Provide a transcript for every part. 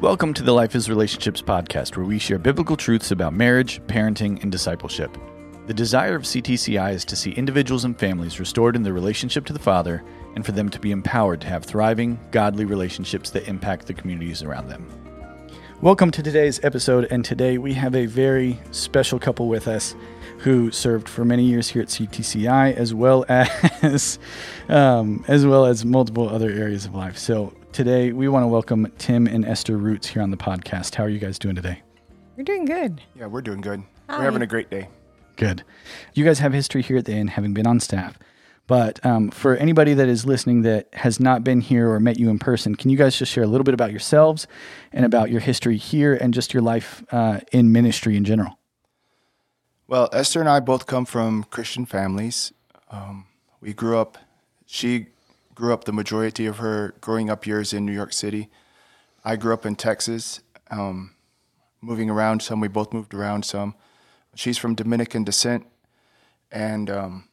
Welcome to the Life is Relationships podcast, where we share biblical truths about marriage, parenting, and discipleship. The desire of CTCI is to see individuals and families restored in their relationship to the Father and for them to be empowered to have thriving, godly relationships that impact the communities around them. Welcome to today's episode, and today we have a very special couple with us who served for many years here at CTCI, as well as um, as well as multiple other areas of life. So today we want to welcome Tim and Esther Roots here on the podcast. How are you guys doing today? We're doing good. Yeah, we're doing good. Hi. We're having a great day. Good. You guys have history here at the inn, having been on staff. But um, for anybody that is listening that has not been here or met you in person, can you guys just share a little bit about yourselves and about your history here and just your life uh, in ministry in general? Well, Esther and I both come from Christian families. Um, we grew up, she grew up the majority of her growing up years in New York City. I grew up in Texas, um, moving around some. We both moved around some. She's from Dominican descent. And um,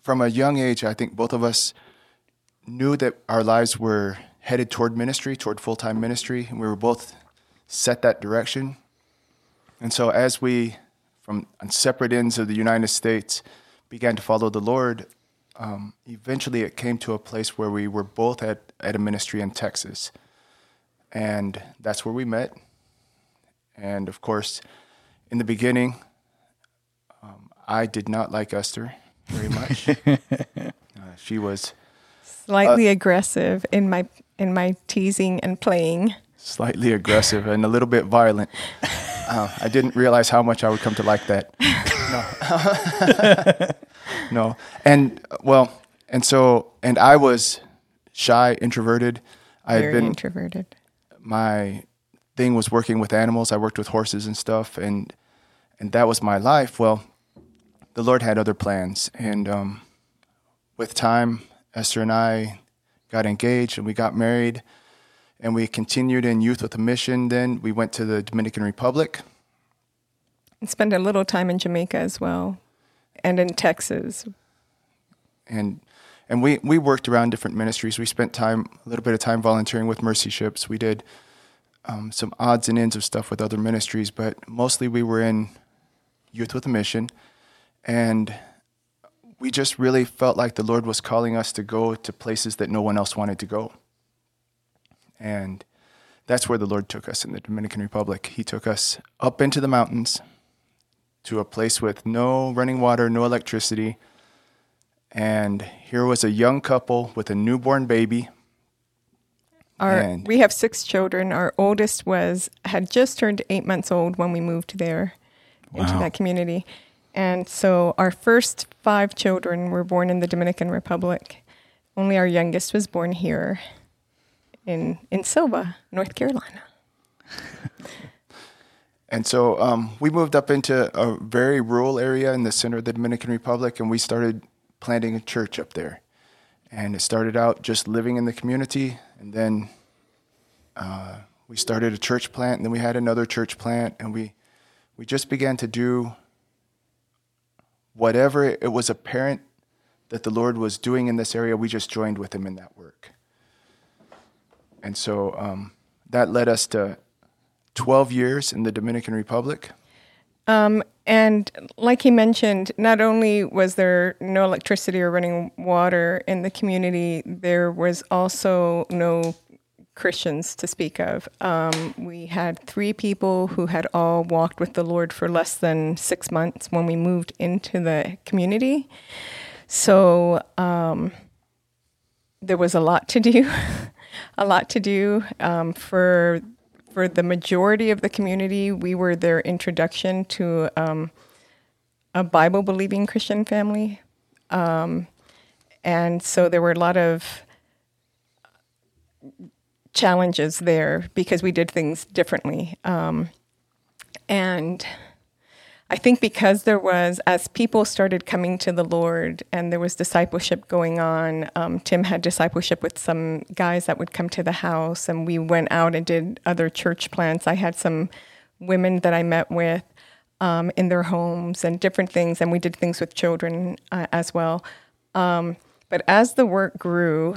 from a young age, I think both of us knew that our lives were headed toward ministry, toward full time ministry, and we were both set that direction. And so, as we, from separate ends of the United States, began to follow the Lord, um, eventually it came to a place where we were both at, at a ministry in Texas. And that's where we met. And of course, in the beginning, um, I did not like Esther very much. uh, she was Slightly aggressive in my in my teasing and playing. slightly aggressive and a little bit violent. Uh, I didn't realize how much I would come to like that. No, no, and well, and so, and I was shy, introverted. I had Very been introverted. my thing was working with animals. I worked with horses and stuff, and and that was my life. Well, the Lord had other plans, and um, with time, Esther and I got engaged, and we got married, and we continued in youth with a mission. Then we went to the Dominican Republic. And spent a little time in Jamaica as well, and in Texas. and and we we worked around different ministries. We spent time a little bit of time volunteering with Mercy Ships. We did um, some odds and ends of stuff with other ministries, but mostly we were in Youth with a Mission, and we just really felt like the Lord was calling us to go to places that no one else wanted to go, and that's where the Lord took us in the Dominican Republic. He took us up into the mountains to a place with no running water, no electricity. And here was a young couple with a newborn baby. Our And- we have six children. Our oldest was had just turned eight months old when we moved there into that community. And so our first five children were born in the Dominican Republic. Only our youngest was born here in in Sylva, North Carolina. And so um, we moved up into a very rural area in the center of the Dominican Republic, and we started planting a church up there. And it started out just living in the community, and then uh, we started a church plant, and then we had another church plant, and we we just began to do whatever it was apparent that the Lord was doing in this area. We just joined with Him in that work, and so um, that led us to 12 years in the Dominican Republic. And like he mentioned, not only was there no electricity or running water in the community, there was also no Christians to speak of. Um, we had three people who had all walked with the Lord for less than six months when we moved into the community. So um, there was a lot to do, a lot to do um, for for the majority of the community. We were their introduction to um, a Bible believing Christian family, um, and so there were a lot of challenges there because we did things differently. Um, and I think because there was, as people started coming to the Lord and there was discipleship going on, um, Tim had discipleship with some guys that would come to the house, and we went out and did other church plants. I had some women that I met with um, in their homes and different things, and we did things with children uh, as well. Um, but as the work grew,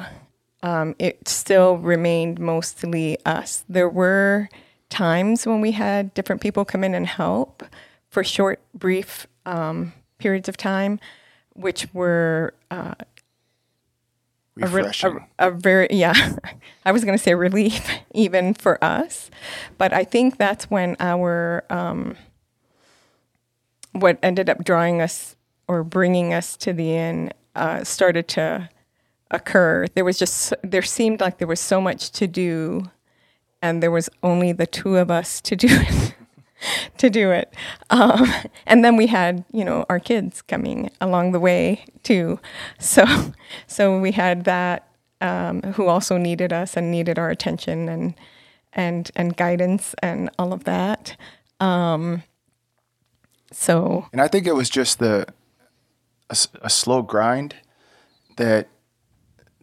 um, it still remained mostly us. There were times when we had different people come in and help for short, brief um, periods of time, which were uh, a, re- a, a very yeah. I was going to say relief even for us, but I think that's when our um, what ended up drawing us or bringing us to the inn uh, started to occur. There was just there seemed like there was so much to do, and there was only the two of us to do it. to do it, um, and then we had you know our kids coming along the way too. So so we had that um, who also needed us and needed our attention and and and guidance and all of that. Um, so And I think it was just the a slow grind that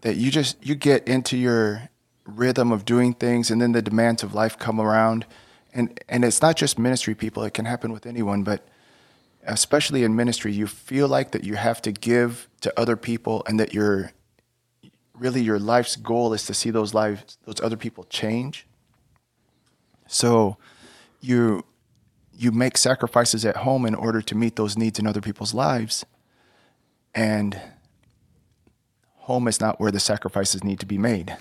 that you just you get into your rhythm of doing things, and then the demands of life come around, and and it's not just ministry people; it can happen with anyone, but especially in ministry, you feel like that you have to give to other people, and that your really your life's goal is to see those lives those other people change. So you you make sacrifices at home in order to meet those needs in other people's lives. And home is not where the sacrifices need to be made.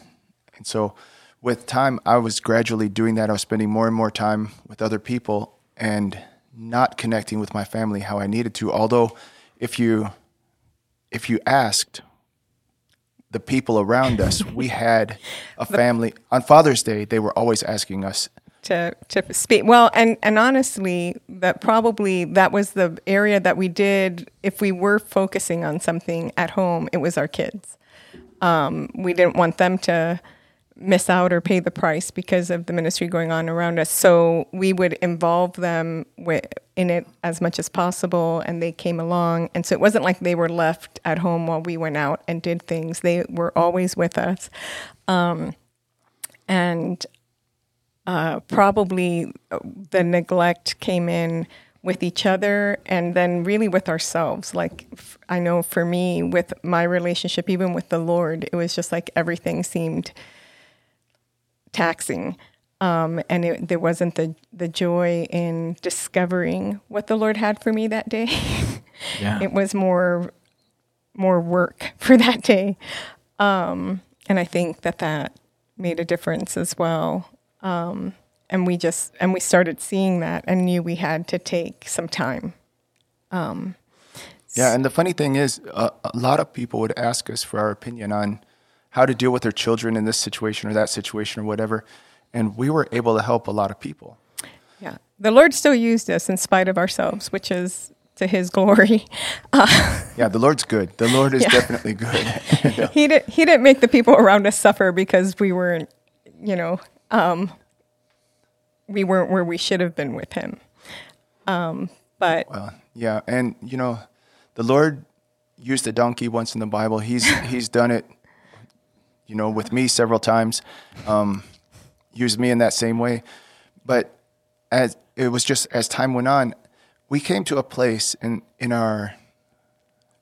And so with time, I was gradually doing that. I was spending more and more time with other people and not connecting with my family how I needed to. Although if you if you asked the people around us, we had a family on Father's Day, they were always asking us, to to speak well and and honestly that probably that was the area that we did if we were focusing on something at home it was our kids um, we didn't want them to miss out or pay the price because of the ministry going on around us. So we would involve them with, in it as much as possible and they came along. And so it wasn't like they were left at home while we went out and did things. They were always with us. Um, and uh, probably the neglect came in with each other and then really with ourselves. Like, f- I know for me, with my relationship, even with the Lord, it was just like everything seemed taxing. Um, and it, there wasn't the, the joy in discovering what the Lord had for me that day. Yeah. it was more more work for that day. Um, and I think that that made a difference as well. Um, and we just and we started seeing that and knew we had to take some time. Yeah, and the funny thing is, uh, a lot of people would ask us for our opinion on how to deal with their children in this situation or that situation or whatever, and we were able to help a lot of people. Yeah, the Lord still used us in spite of ourselves, which is to His glory. Uh, Yeah, the Lord's good. The Lord is Yeah. definitely good. he did. He didn't make the people around us suffer because we weren't, you know, um, we weren't where we should have been with Him. Um, but well, yeah, and you know, the Lord used a donkey once in the Bible. He's He's done it, you know, with me several times. Um, used me in that same way, but as it was just as time went on, we came to a place in in our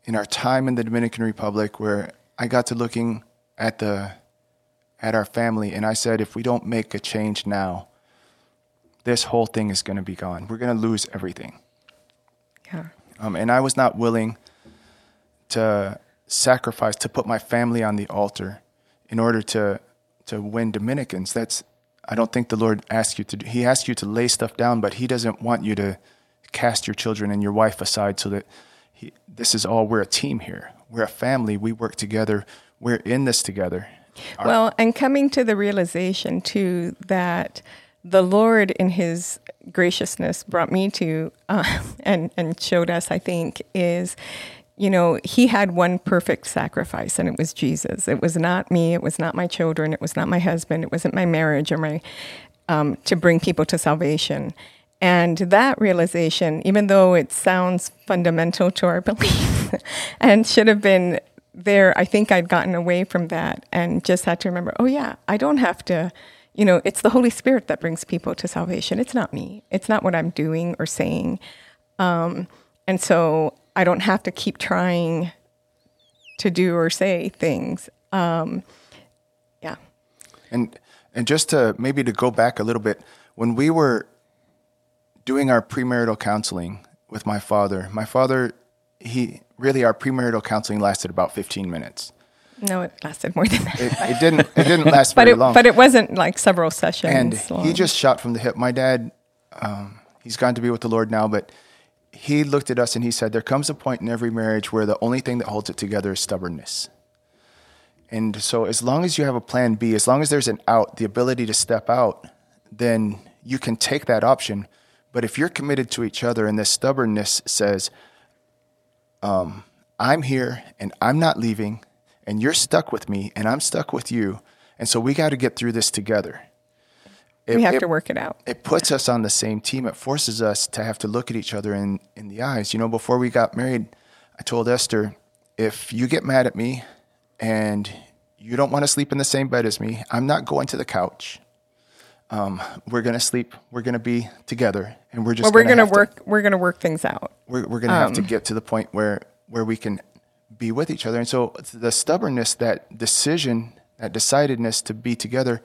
in our time in the Dominican Republic where I got to looking at the at our family and I said if we don't make a change now this whole thing is going to be gone. We're going to lose everything. Yeah, um, and I was not willing to sacrifice to put my family on the altar in order to to win Dominicans. That's I don't think the Lord asks you to do he asks you to lay stuff down but he doesn't want you to cast your children and your wife aside so that he, this is all we're a team here. We're a family. We work together. We're in this together. Well, and coming to the realization too that the Lord, in His graciousness, brought me to uh, and and showed us. I think is, you know, He had one perfect sacrifice, and it was Jesus. It was not me. It was not my children. It was not my husband. It wasn't my marriage or my um, to bring people to salvation. And that realization, even though it sounds fundamental to our belief and should have been there, I think I'd gotten away from that and just had to remember, oh, yeah, I don't have to, you know, it's the Holy Spirit that brings people to salvation. It's not me, it's not what I'm doing or saying. Um, and so I don't have to keep trying to do or say things. Um, yeah. And and just to maybe to go back a little bit, when we were doing our premarital counseling with my father, my father, he really our premarital counseling lasted about 15 minutes. No, it lasted more than that. It, it didn't. It didn't last but very it long. but it wasn't like several sessions. and long. he just shot from the hip. My dad, um, he's gone to be with the Lord now, but he looked at us and he said, "There comes a point in every marriage where the only thing that holds it together is stubbornness." And so, as long as you have a plan B, as long as there's an out, the ability to step out, then you can take that option. But if you're committed to each other and this stubbornness says, um, I'm here and I'm not leaving, and you're stuck with me and I'm stuck with you, and so we got to get through this together. It, we have it- to work it out. it puts us on the same team. It forces us to have to look at each other in, in the eyes. You know, before we got married, I told Esther, if you get mad at me and you don't want to sleep in the same bed as me, I'm not going to the couch. Um, we're gonna sleep. We're gonna be together, and we're just. Well, we're gonna work. we're gonna work things out. we're, we're gonna have to Um, get to the point where where we can be with each other. And so the stubbornness, that decision, that decidedness to be together,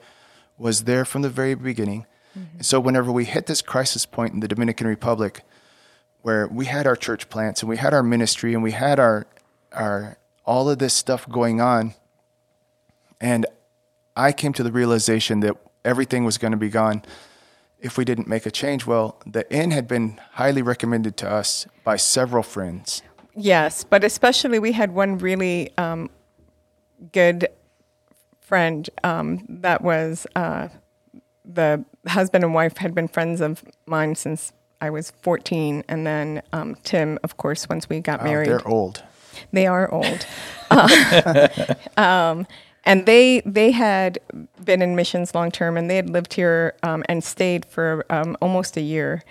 was there from the very beginning. And so whenever we hit this crisis point in the Dominican Republic, where we had our church plants and we had our ministry and we had our our all of this stuff going on, and I came to the realization that everything was going to be gone if we didn't make a change. Well, the inn had been highly recommended to us by several friends. Yes, but especially we had one really um, good friend um, that was uh, the husband and wife had been friends of mine since I was 14, and then um, Tim, of course, once we got Wow, married. they're old. They are old. Uh, um, and they they had been in missions long term, and they had lived here um, and stayed for um, almost a year.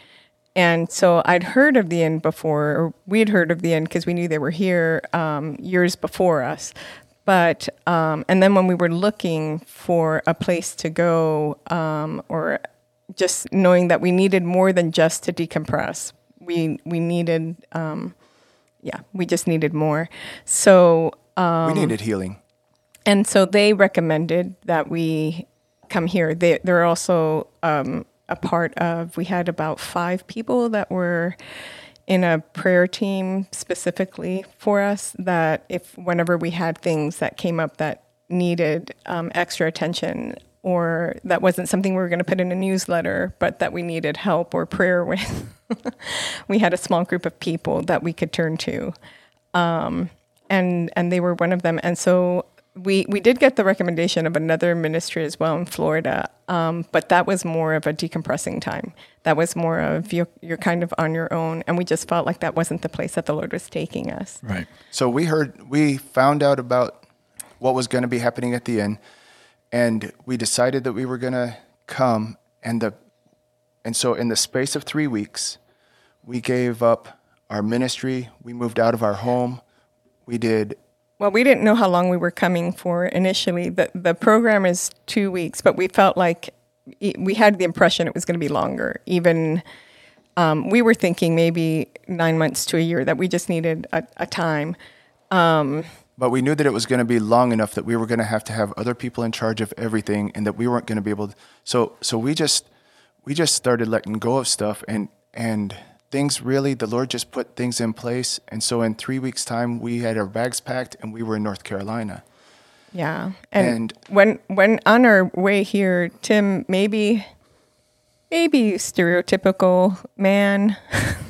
And so I'd heard of the inn before, or we had heard of the inn because we knew they were here um, years before us. But um, and then when we were looking for a place to go, um, or just knowing that we needed more than just to decompress, we we needed um, yeah, we just needed more. So, um, we needed healing. and so they recommended that we come here. They, they're also um, a part of, we had about five people that were in a prayer team specifically for us that if whenever we had things that came up that needed um, extra attention or that wasn't something we were going to put in a newsletter, but that we needed help or prayer with, we had a small group of people that we could turn to um, and and they were one of them. And so we we did get the recommendation of another ministry as well in Florida, um, but that was more of a decompressing time. That was more of you're you're kind of on your own, and we just felt like that wasn't the place that the Lord was taking us. Right. So we heard, we found out about what was going to be happening at the inn, and we decided that we were going to come. And the, and so in the space of three weeks, we gave up our ministry. We moved out of our home. We did Well, we didn't know how long we were coming for initially. The the program is two weeks, but we felt like we had the impression it was going to be longer. Even um, we were thinking maybe nine months to a year. That we just needed a, a time. But we knew that it was going to be long enough that we were going to have to have other people in charge of everything, and that we weren't going to be able. To, so so we just we just started letting go of stuff, and and things really the Lord just put things in place, and so in three weeks' time we had our bags packed and we were in North Carolina. Yeah, and, And- when when on our way here, Tim maybe maybe stereotypical man,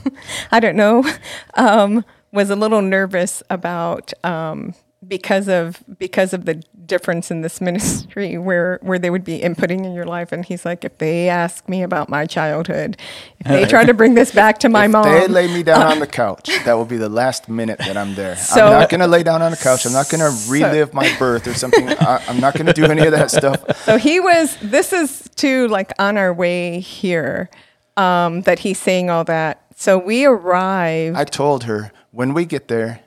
I don't know, um, was a little nervous about um, because of because of the difference in this ministry where where they would be inputting in your life, and he's like, if they ask me about my childhood, if they try to bring this back to my if mom, they lay me down on the couch, that will be the last minute that I'm there. So- I'm not going to lay down on the couch. I'm not going to relive my birth or something. I, I'm not going to do any of that stuff. So he was. This is too like on our way here um, that he's saying all that. So we arrived. I told her when we get there,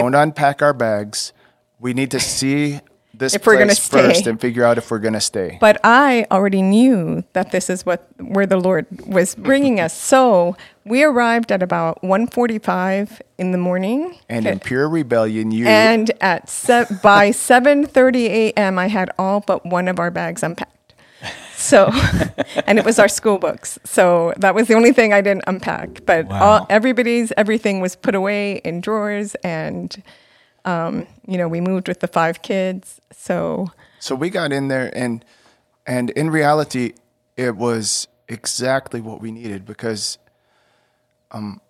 don't unpack our bags. We need to see this if we're to place first stay. and figure out if we're going to stay. But I already knew that this is what where the Lord was bringing us. So we arrived at about 1:45 in the morning. And in pure rebellion, you And at se- by 7:30 a.m., I had all but one of our bags unpacked. So, and it was our school books. So that was the only thing I didn't unpack. But Wow. all everybody's everything was put away in drawers, and um, you know we moved with the five kids. So So we got in there, and and in reality, it was exactly what we needed because, um,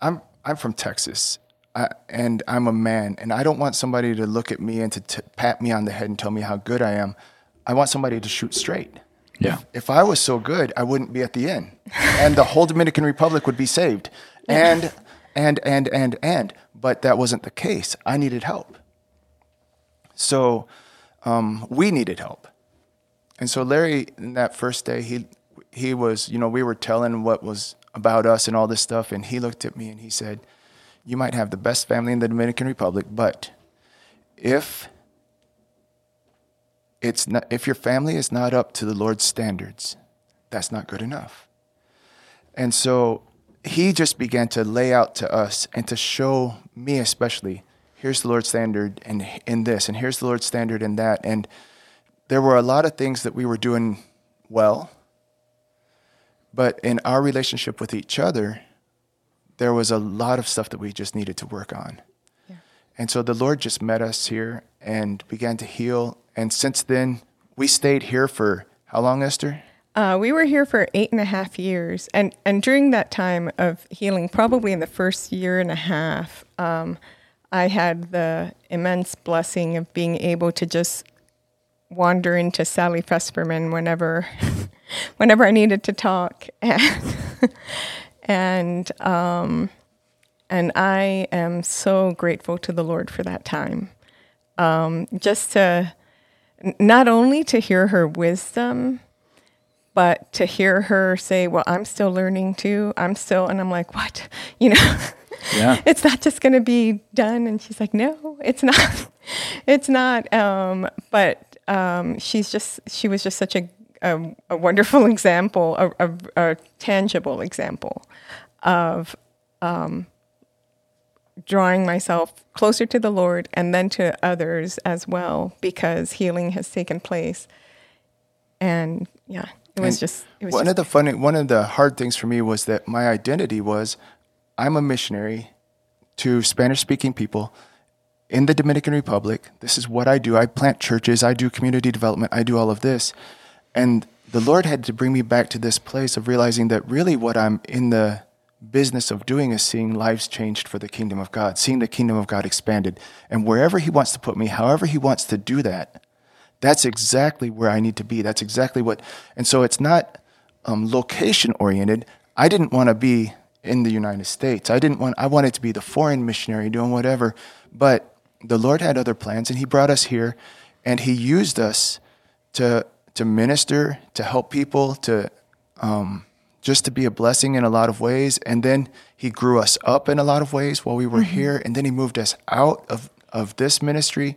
I'm I'm from Texas, I, and I'm a man, and I don't want somebody to look at me and to t- pat me on the head and tell me how good I am. I want somebody to shoot straight. Yeah. If I was so good, I wouldn't be at the inn, and the whole Dominican Republic would be saved, and and and and and. But that wasn't the case. I needed help. So um, we needed help. And so Larry, in that first day, he he was, you know, we were telling what was about us and all this stuff, and he looked at me and he said, "You might have the best family in the Dominican Republic, but if it's not, if your family is not up to the Lord's standards, that's not good enough." And so he just began to lay out to us and to show me especially here's the Lord's standard in in this and here's the Lord's standard in that and there were a lot of things that we were doing well but in our relationship with each other there was a lot of stuff that we just needed to work on. And so the Lord just met us here and began to heal. And since then we stayed here for how long Esther? Uh, we were here for eight and a half years, and and during that time of healing, probably in the first year and a half, um, I had the immense blessing of being able to just wander into Sally Fesperman whenever, whenever I needed to talk, and and um, and I am so grateful to the Lord for that time. Um, just to not only to hear her wisdom but to hear her say, "Well, I'm still learning too. I'm still," and I'm like, "What?" You know, Yeah. it's not just going to be done. And she's like, "No, it's not. it's not." Um, but um, she's just she was just such a a, a wonderful example, a, a, a tangible example of um, drawing myself closer to the Lord and then to others as well, because healing has taken place. And yeah, it was And just it was one just of the funny, one of the hard things for me was that my identity was, I'm a missionary to Spanish-speaking people in the Dominican Republic. This is what I do. I plant churches. I do community development. I do all of this, and the Lord had to bring me back to this place of realizing that really what I'm in the business of doing is seeing lives changed for the kingdom of God, seeing the kingdom of God expanded, and wherever He wants to put me, however He wants to do that, that's exactly where I need to be. That's exactly what, and so it's not um, location oriented. I didn't want to be in the United States. I didn't want. I wanted to be the foreign missionary doing whatever. But the Lord had other plans, and He brought us here, and He used us to to minister, to help people, to um, just to be a blessing in a lot of ways. And then He grew us up in a lot of ways while we were here, and then He moved us out of of this ministry.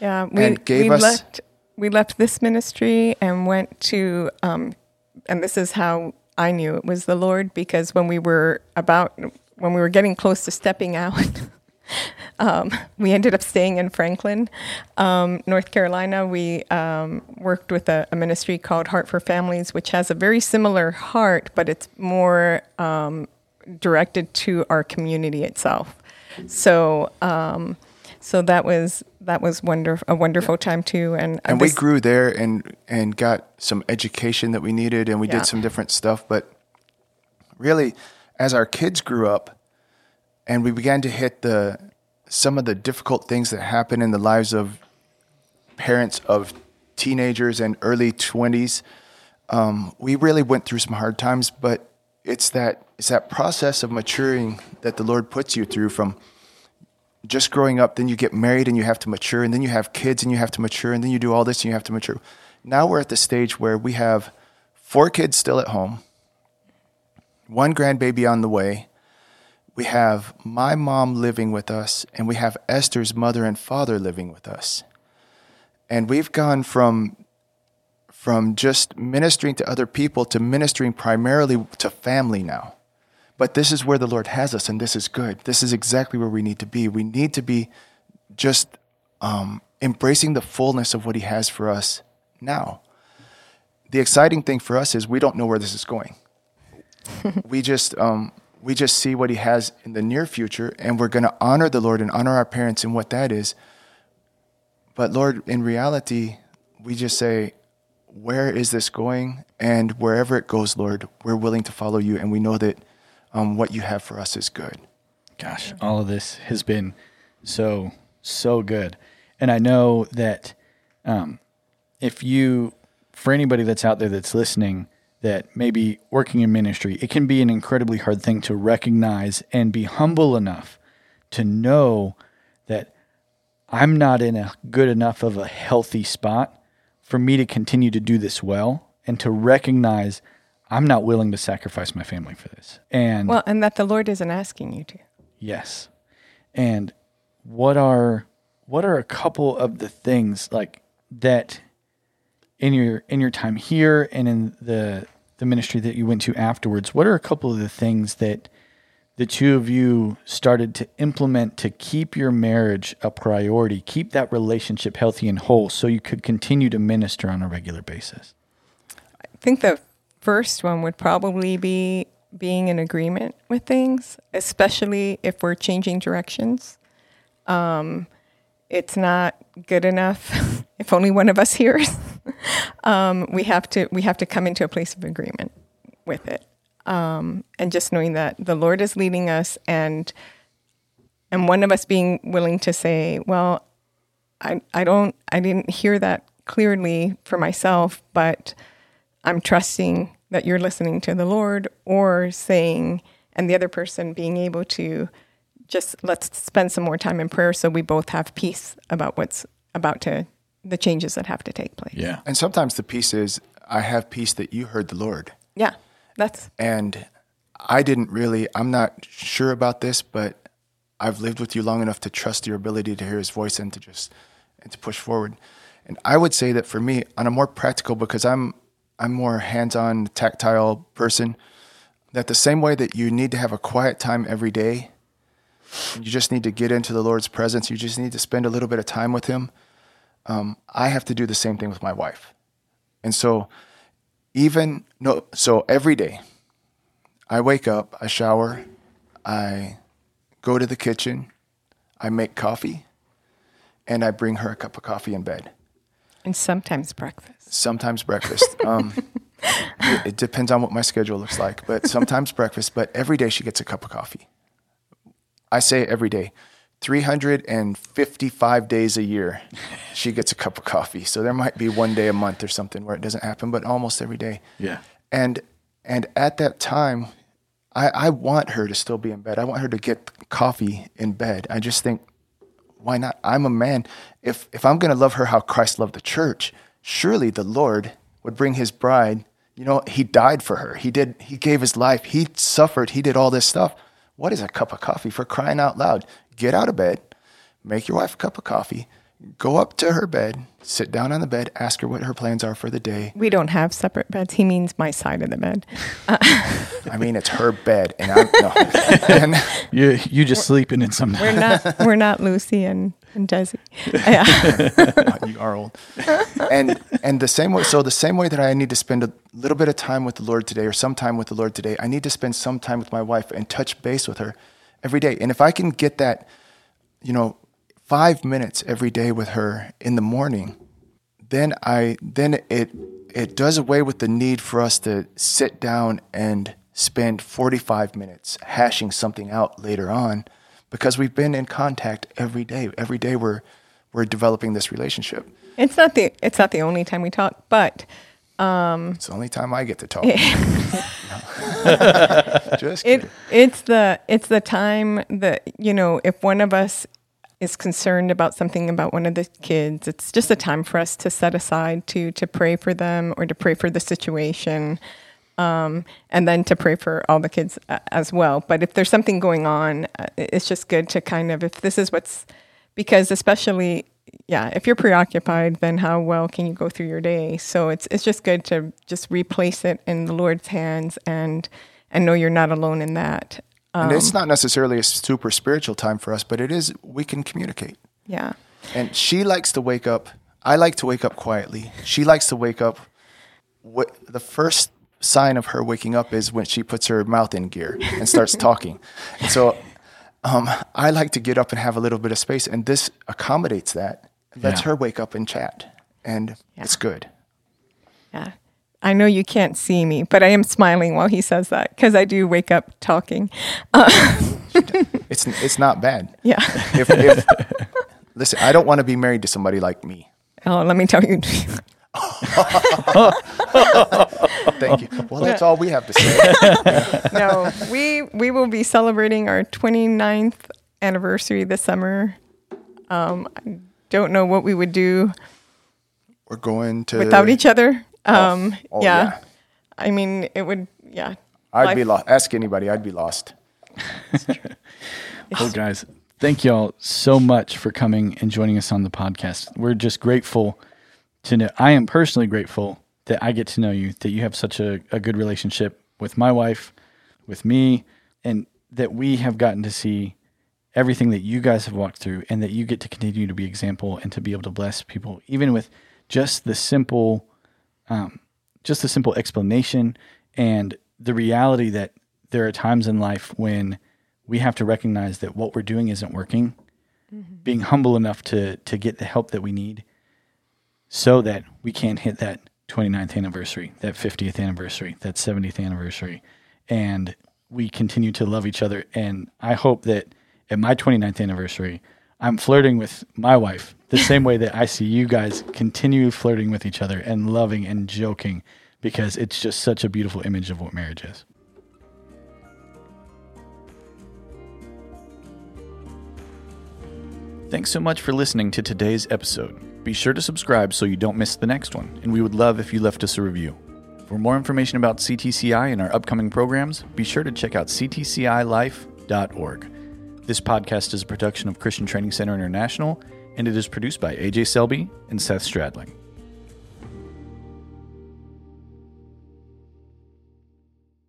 Yeah, we, and gave we us- left we left this ministry and went to um, and this is how I knew it was the Lord because when we were about when we were getting close to stepping out, um, we ended up staying in Franklin, um, North Carolina. We um, worked with a, a ministry called Heart for Families, which has a very similar heart, but it's more um, directed to our community itself. So. Um, so that was that was wonder a wonderful time too, and and I we grew there and and got some education that we needed and we Yeah. did some different stuff but really as our kids grew up and we began to hit the some of the difficult things that happen in the lives of parents of teenagers and early 20s um, we really went through some hard times but it's that it's that process of maturing that the lord puts you through from just growing up, then you get married and you have to mature, and then you have kids and you have to mature, and then you do all this and you have to mature. Now we're at the stage where we have four kids still at home, one grandbaby on the way. We have my mom living with us, and we have Esther's mother and father living with us. And we've gone from from just ministering to other people to ministering primarily to family now. But this is where the Lord has us, and this is good. This is exactly where we need to be. We need to be just um, embracing the fullness of what He has for us now. The exciting thing for us is we don't know where this is going. we just um, we just see what He has in the near future, and we're going to honor the Lord and honor our parents in what that is. But Lord, in reality, we just say, where is this going? And wherever it goes, Lord, we're willing to follow you, and we know that um, what you have for us is good. Gosh, all of this has been so, so good. And I know that um, if you, for anybody that's out there that's listening, that maybe working in ministry, it can be an incredibly hard thing to recognize and be humble enough to know that I'm not in a good enough of a healthy spot for me to continue to do this well and to recognize I'm not willing to sacrifice my family for this. And well, and that the Lord isn't asking you to. Yes. And what are what are a couple of the things like that in your in your time here and in the the ministry that you went to afterwards? What are a couple of the things that the two of you started to implement to keep your marriage a priority, keep that relationship healthy and whole so you could continue to minister on a regular basis? I think the first one would probably be being in agreement with things, especially if we're changing directions. Um, it's not good enough if only one of us hears. Um, we have to we have to come into a place of agreement with it. Um, and just knowing that the Lord is leading us, and and one of us being willing to say, "Well, I I don't I didn't hear that clearly for myself, but I'm trusting that you're listening to the Lord," or saying, and the other person being able to just let's spend some more time in prayer so we both have peace about what's about to the changes that have to take place. Yeah. And sometimes the peace is I have peace that you heard the Lord. Yeah. That's and I didn't really I'm not sure about this, but I've lived with you long enough to trust your ability to hear his voice and to just and to push forward. And I would say that for me, on a more practical because I'm I'm more hands-on tactile person, that the same way that you need to have a quiet time every day, you just need to get into the Lord's presence, you just need to spend a little bit of time with him. Um, I have to do the same thing with my wife. And so even no so every day i wake up i shower i go to the kitchen i make coffee and i bring her a cup of coffee in bed. And sometimes breakfast. Sometimes breakfast. Um, it, it depends on what my schedule looks like but sometimes breakfast but every day she gets a cup of coffee. I say every day 355 days a year, she gets a cup of coffee. So there might be one day a month or something where it doesn't happen, but almost every day. Yeah. And and at that time, I, I want her to still be in bed. I want her to get coffee in bed. I just think, why not? I'm a man. If if I'm gonna love her how Christ loved the church, surely the Lord would bring his bride. You know, he died for her. He did he gave his life. He suffered. He did all this stuff. What is a cup of coffee for crying out loud? Get out of bed, make your wife a cup of coffee, go up to her bed, sit down on the bed, ask her what her plans are for the day. We don't have separate beds. He means my side of the bed. Uh, I mean, it's her bed, and I'm no. and, you you just sleeping in some. We're not we're not Lucy and and Desi. Yeah. you are old. And and the same way. So the same way that I need to spend a little bit of time with the Lord today, or some time with the Lord today, I need to spend some time with my wife and touch base with her every day. And if I can get that, you know, five minutes every day with her in the morning, then I then it it does away with the need for us to sit down and spend 45 minutes hashing something out later on because we've been in contact every day. Every day we're we're developing this relationship. It's not the it's not the only time we talk, but um, it's the only time I get to talk. Just kidding. It, it's the it's the time that you know if one of us is concerned about something about one of the kids, it's just a time for us to set aside to to pray for them or to pray for the situation, um, and then to pray for all the kids uh, as well. But if there's something going on, uh, it's just good to kind of if this is what's because especially yeah, if you're preoccupied, then how well can you go through your day? So it's it's just good to just replace it in the Lord's hands and and know you're not alone in that. Um, and it's not necessarily a super spiritual time for us, but it is. We can communicate. Yeah. And she likes to wake up. I like to wake up quietly. She likes to wake up. What the first sign of her waking up is when she puts her mouth in gear and starts talking. And so um, I like to get up and have a little bit of space, and this accommodates that. Lets yeah. her wake up and chat, and yeah. it's good. Yeah. I know you can't see me, but I am smiling while he says that because I do wake up talking. Uh, it's it's not bad. Yeah. If, if, listen, I don't want to be married to somebody like me. Oh, let me tell you. Thank you. Well, that's all we have to say. no, we we will be celebrating our 29th anniversary this summer. Um, I don't know what we would do. We're going to without each other. Um, oh, oh, yeah. yeah. I mean, it would. Yeah. I'd Life. be lost. Ask anybody. I'd be lost. well, guys, thank y'all so much for coming and joining us on the podcast. We're just grateful to know. I am personally grateful that I get to know you, that you have such a, a good relationship with my wife, with me, and that we have gotten to see everything that you guys have walked through and that you get to continue to be example and to be able to bless people, even with just the simple, um, just the simple explanation and the reality that there are times in life when we have to recognize that what we're doing isn't working, mm-hmm. being humble enough to to get the help that we need so that we can hit that 29th anniversary, that 50th anniversary, that 70th anniversary, and we continue to love each other. And I hope that at my 29th anniversary, I'm flirting with my wife the same way that I see you guys continue flirting with each other and loving and joking because it's just such a beautiful image of what marriage is. Thanks so much for listening to today's episode. Be sure to subscribe so you don't miss the next one, and we would love if you left us a review. For more information about CTCI and our upcoming programs, be sure to check out ctcilife.org. This podcast is a production of Christian Training Center International, and it is produced by AJ Selby and Seth Stradling.